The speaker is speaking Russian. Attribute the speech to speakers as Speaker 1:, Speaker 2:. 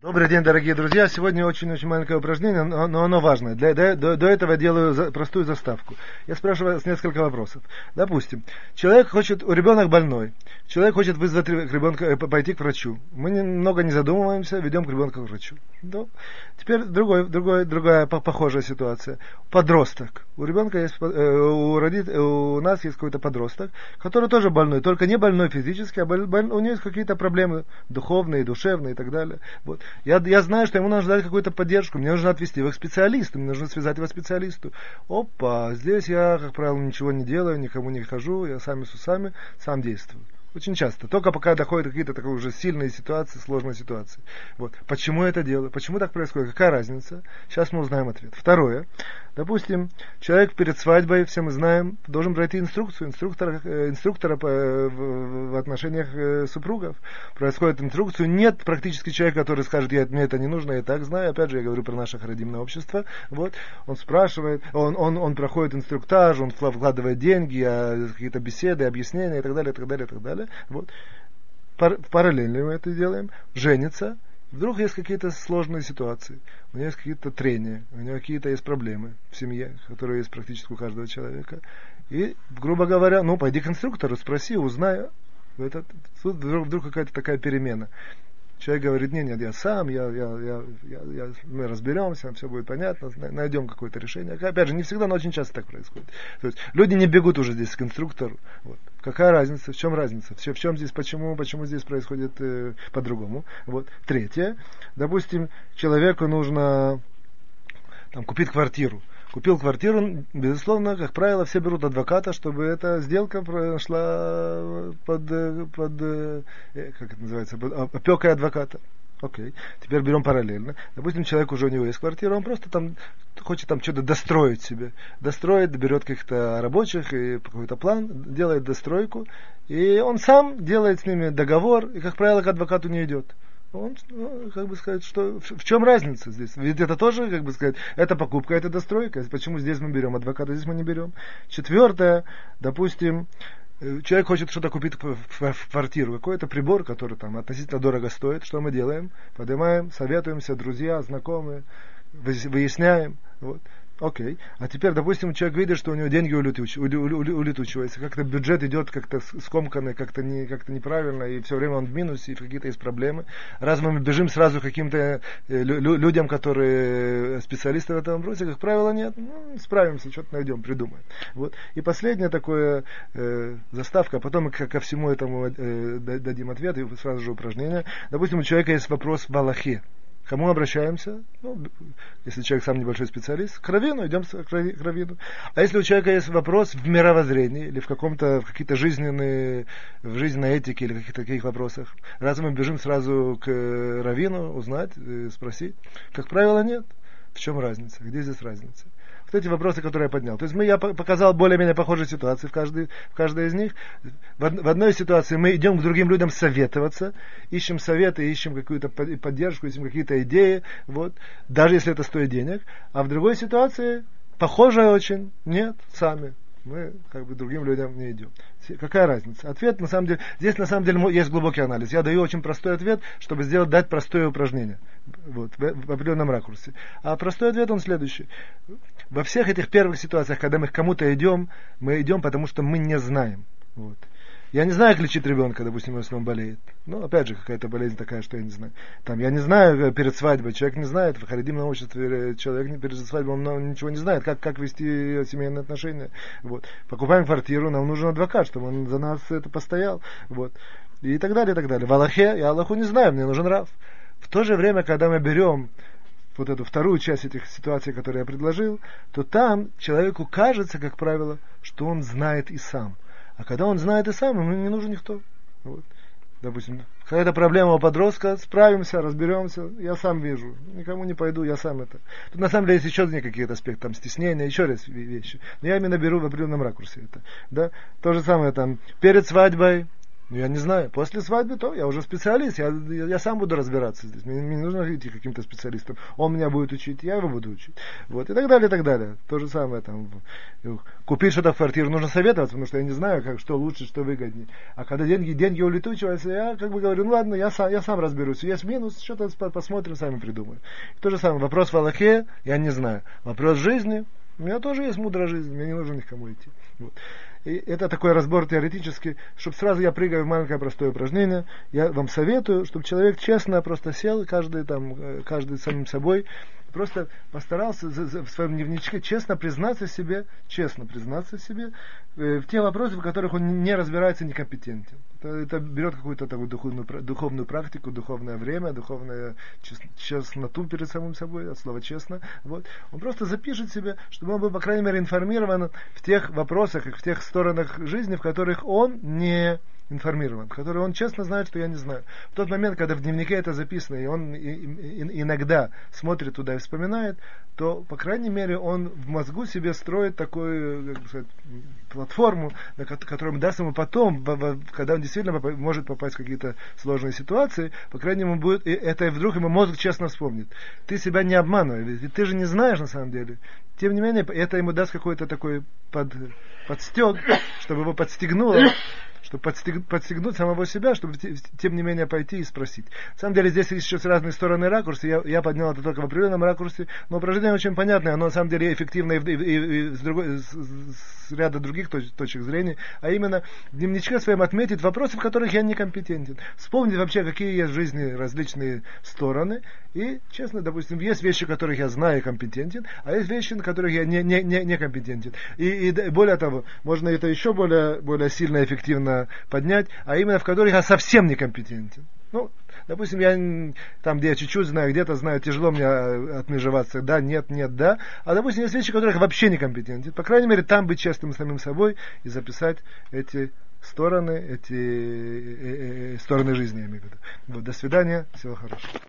Speaker 1: Добрый день, дорогие друзья. Сегодня очень-очень маленькое упражнение, но, но оно важное. Для, до, до, до этого делаю за, простую заставку. Я спрашиваю вас несколько вопросов. Допустим, человек хочет, у ребенок больной, человек хочет вызвать ребенка, э, пойти к врачу. Мы немного не задумываемся, ведем к ребенку к врачу. Да. Теперь другой, другой, другая похожая ситуация. Подросток. У ребенка есть, э, у, родит, у нас есть какой-то подросток, который тоже больной, только не больной физически, а боль, боль, у него есть какие-то проблемы духовные, душевные и так далее. Вот. Я, я знаю, что ему нужно дать какую-то поддержку, мне нужно отвести его к специалисту, мне нужно связать его к специалисту. Опа, здесь я, как правило, ничего не делаю, никому не хожу, я сами с усами, сам действую. Очень часто. Только пока доходят какие-то такие уже сильные ситуации, сложные ситуации. Вот. Почему я это делаю? Почему так происходит? Какая разница? Сейчас мы узнаем ответ. Второе. Допустим, человек перед свадьбой, все мы знаем, должен пройти инструкцию инструктора, э, инструктора по, в, в отношениях э, супругов. Происходит инструкцию. Нет практически человека, который скажет, я, мне это не нужно, я так знаю. Опять же, я говорю про наше родимное общество. Вот. Он спрашивает, он, он, он проходит инструктаж, он вкладывает деньги, а, какие-то беседы, объяснения и так далее, и так далее, и так далее. Вот. Пар, параллельно мы это делаем. Женится, Вдруг есть какие-то сложные ситуации, у него есть какие-то трения, у него какие-то есть проблемы в семье, которые есть практически у каждого человека. И, грубо говоря, ну, пойди к инструктору, спроси, узнай. Это, тут вдруг, вдруг какая-то такая перемена. Человек говорит, нет, нет, я сам, я, я, я, я, я, мы разберемся, все будет понятно, найдем какое-то решение. Опять же, не всегда, но очень часто так происходит. То есть люди не бегут уже здесь к инструктору. Вот. Какая разница, в чем разница, в чем здесь, почему, почему здесь происходит э, по-другому. Вот. Третье, допустим, человеку нужно там, купить квартиру купил квартиру, безусловно, как правило, все берут адвоката, чтобы эта сделка прошла под, под э, как это называется, под опекой адвоката. Окей. Теперь берем параллельно. Допустим, человек уже у него есть квартира, он просто там хочет там что-то достроить себе. Достроит, берет каких-то рабочих и какой-то план, делает достройку, и он сам делает с ними договор, и, как правило, к адвокату не идет он, ну, как бы сказать, что в, в чем разница здесь? Ведь это тоже, как бы сказать, это покупка, это достройка. Почему здесь мы берем адвоката, здесь мы не берем? Четвертое, допустим, э, человек хочет что-то купить в, квартиру, какой-то прибор, который там относительно дорого стоит, что мы делаем? Поднимаем, советуемся, друзья, знакомые, выясняем. Вот. Окей. А теперь, допустим, человек видит, что у него деньги улетуч, улетучиваются, как-то бюджет идет как-то скомканный, как-то не, как неправильно, и все время он в минусе, и какие-то есть проблемы. Раз мы бежим сразу к каким-то э, людям, которые специалисты в этом вопросе, как правило, нет. Ну, справимся, что-то найдем, придумаем. Вот. И последнее такое э, заставка, а потом мы ко всему этому э, дадим ответ, и сразу же упражнение. Допустим, у человека есть вопрос в Аллахе кому обращаемся? Ну, если человек сам небольшой специалист, к раввину, идем к раввину. А если у человека есть вопрос в мировоззрении или в каком-то, в какие-то жизненные, в жизненной этике или каких-то таких вопросах, раз мы бежим сразу к раввину узнать, э, спросить, как правило, нет. В чем разница? Где здесь разница? Вот эти вопросы, которые я поднял. То есть мы, я показал более-менее похожие ситуации в каждой, в каждой из них. В, в одной ситуации мы идем к другим людям советоваться, ищем советы, ищем какую-то поддержку, ищем какие-то идеи, вот, даже если это стоит денег. А в другой ситуации, похожая очень, нет, сами мы как бы другим людям не идем. Какая разница? Ответ на самом деле, здесь на самом деле есть глубокий анализ. Я даю очень простой ответ, чтобы сделать, дать простое упражнение вот, в, определенном ракурсе. А простой ответ он следующий. Во всех этих первых ситуациях, когда мы к кому-то идем, мы идем, потому что мы не знаем. Вот. Я не знаю, как лечить ребенка, допустим, если он болеет. Ну, опять же, какая-то болезнь такая, что я не знаю. Там, я не знаю э, перед свадьбой, человек не знает, в харидимном обществе человек перед свадьбой, он ничего не знает, как, как вести семейные отношения. Вот. Покупаем квартиру, нам нужен адвокат, чтобы он за нас это постоял. Вот. И так далее, и так далее. В Аллахе, я Аллаху не знаю, мне нужен Рав. В то же время, когда мы берем вот эту вторую часть этих ситуаций, которые я предложил, то там человеку кажется, как правило, что он знает и сам – а когда он знает и сам, ему не нужен никто. Вот. Допустим, какая-то проблема у подростка, справимся, разберемся, я сам вижу, никому не пойду, я сам это. Тут на самом деле есть еще какие-то аспекты, там стеснения, еще раз вещи. Но я именно беру в определенном ракурсе это. Да? То же самое там, перед свадьбой Ну, я не знаю. После свадьбы то я уже специалист. Я, я, я сам буду разбираться здесь. Мне, мне не нужно идти каким-то специалистом. Он меня будет учить, я его буду учить. Вот. И так далее, и так далее. То же самое там. Купить что-то в квартиру нужно советоваться, потому что я не знаю, как, что лучше, что выгоднее. А когда деньги, деньги улетучиваются, я как бы говорю, ну ладно, я сам, я сам разберусь. Есть минус, что-то посмотрим, сами придумаем. То же самое. Вопрос в Аллахе, я не знаю. Вопрос жизни, у меня тоже есть мудрая жизнь, мне не нужно никому идти. Вот. Это такой разбор теоретический, чтобы сразу я прыгаю в маленькое простое упражнение. Я вам советую, чтобы человек честно просто сел, каждый там, э, каждый самим собой, просто постарался в своем дневничке честно признаться себе, честно признаться себе э, в те вопросы, в которых он не разбирается, некомпетентен. Это, это берет какую-то такую духовную, духовную практику, духовное время, духовную честноту перед самим собой, от слова честно. Вот. Он просто запишет себе, чтобы он был, по крайней мере, информирован в тех вопросах, в тех сторонах жизни, в которых он не информирован, который он честно знает, что я не знаю. В тот момент, когда в дневнике это записано, и он иногда смотрит туда и вспоминает, то, по крайней мере, он в мозгу себе строит такую как сказать, платформу, на которую даст ему потом, когда он действительно может попасть в какие-то сложные ситуации, по крайней мере, будет, и это вдруг ему мозг честно вспомнит. Ты себя не обманывай, ведь ты же не знаешь на самом деле. Тем не менее, это ему даст какой-то такой под, подстег, чтобы его подстегнуло чтобы подстег, подстегнуть самого себя, чтобы тем не менее пойти и спросить. На самом деле здесь есть еще с разные стороны ракурсы, я, я поднял это только в определенном ракурсе, но упражнение очень понятное, оно на самом деле эффективно и, и, и, и с, другой, с, с ряда других точ, точек зрения, а именно в дневничке своем отметить вопросы, в которых я некомпетентен. Вспомнить вообще, какие есть в жизни различные стороны, и, честно, допустим, есть вещи, которых я знаю и компетентен, а есть вещи, на которых я не, не, не, не компетентен. И, и более того, можно это еще более, более сильно и эффективно поднять, а именно в которых я совсем некомпетентен. Ну, допустим, я там, где я чуть-чуть знаю, где-то знаю, тяжело мне э, отмежеваться, да, нет, нет, да. А, допустим, есть вещи, в которых вообще некомпетентен. По крайней мере, там быть честным самим собой и записать эти стороны, эти э, э, э стороны жизни, я имею в виду. Вот, до свидания, всего хорошего.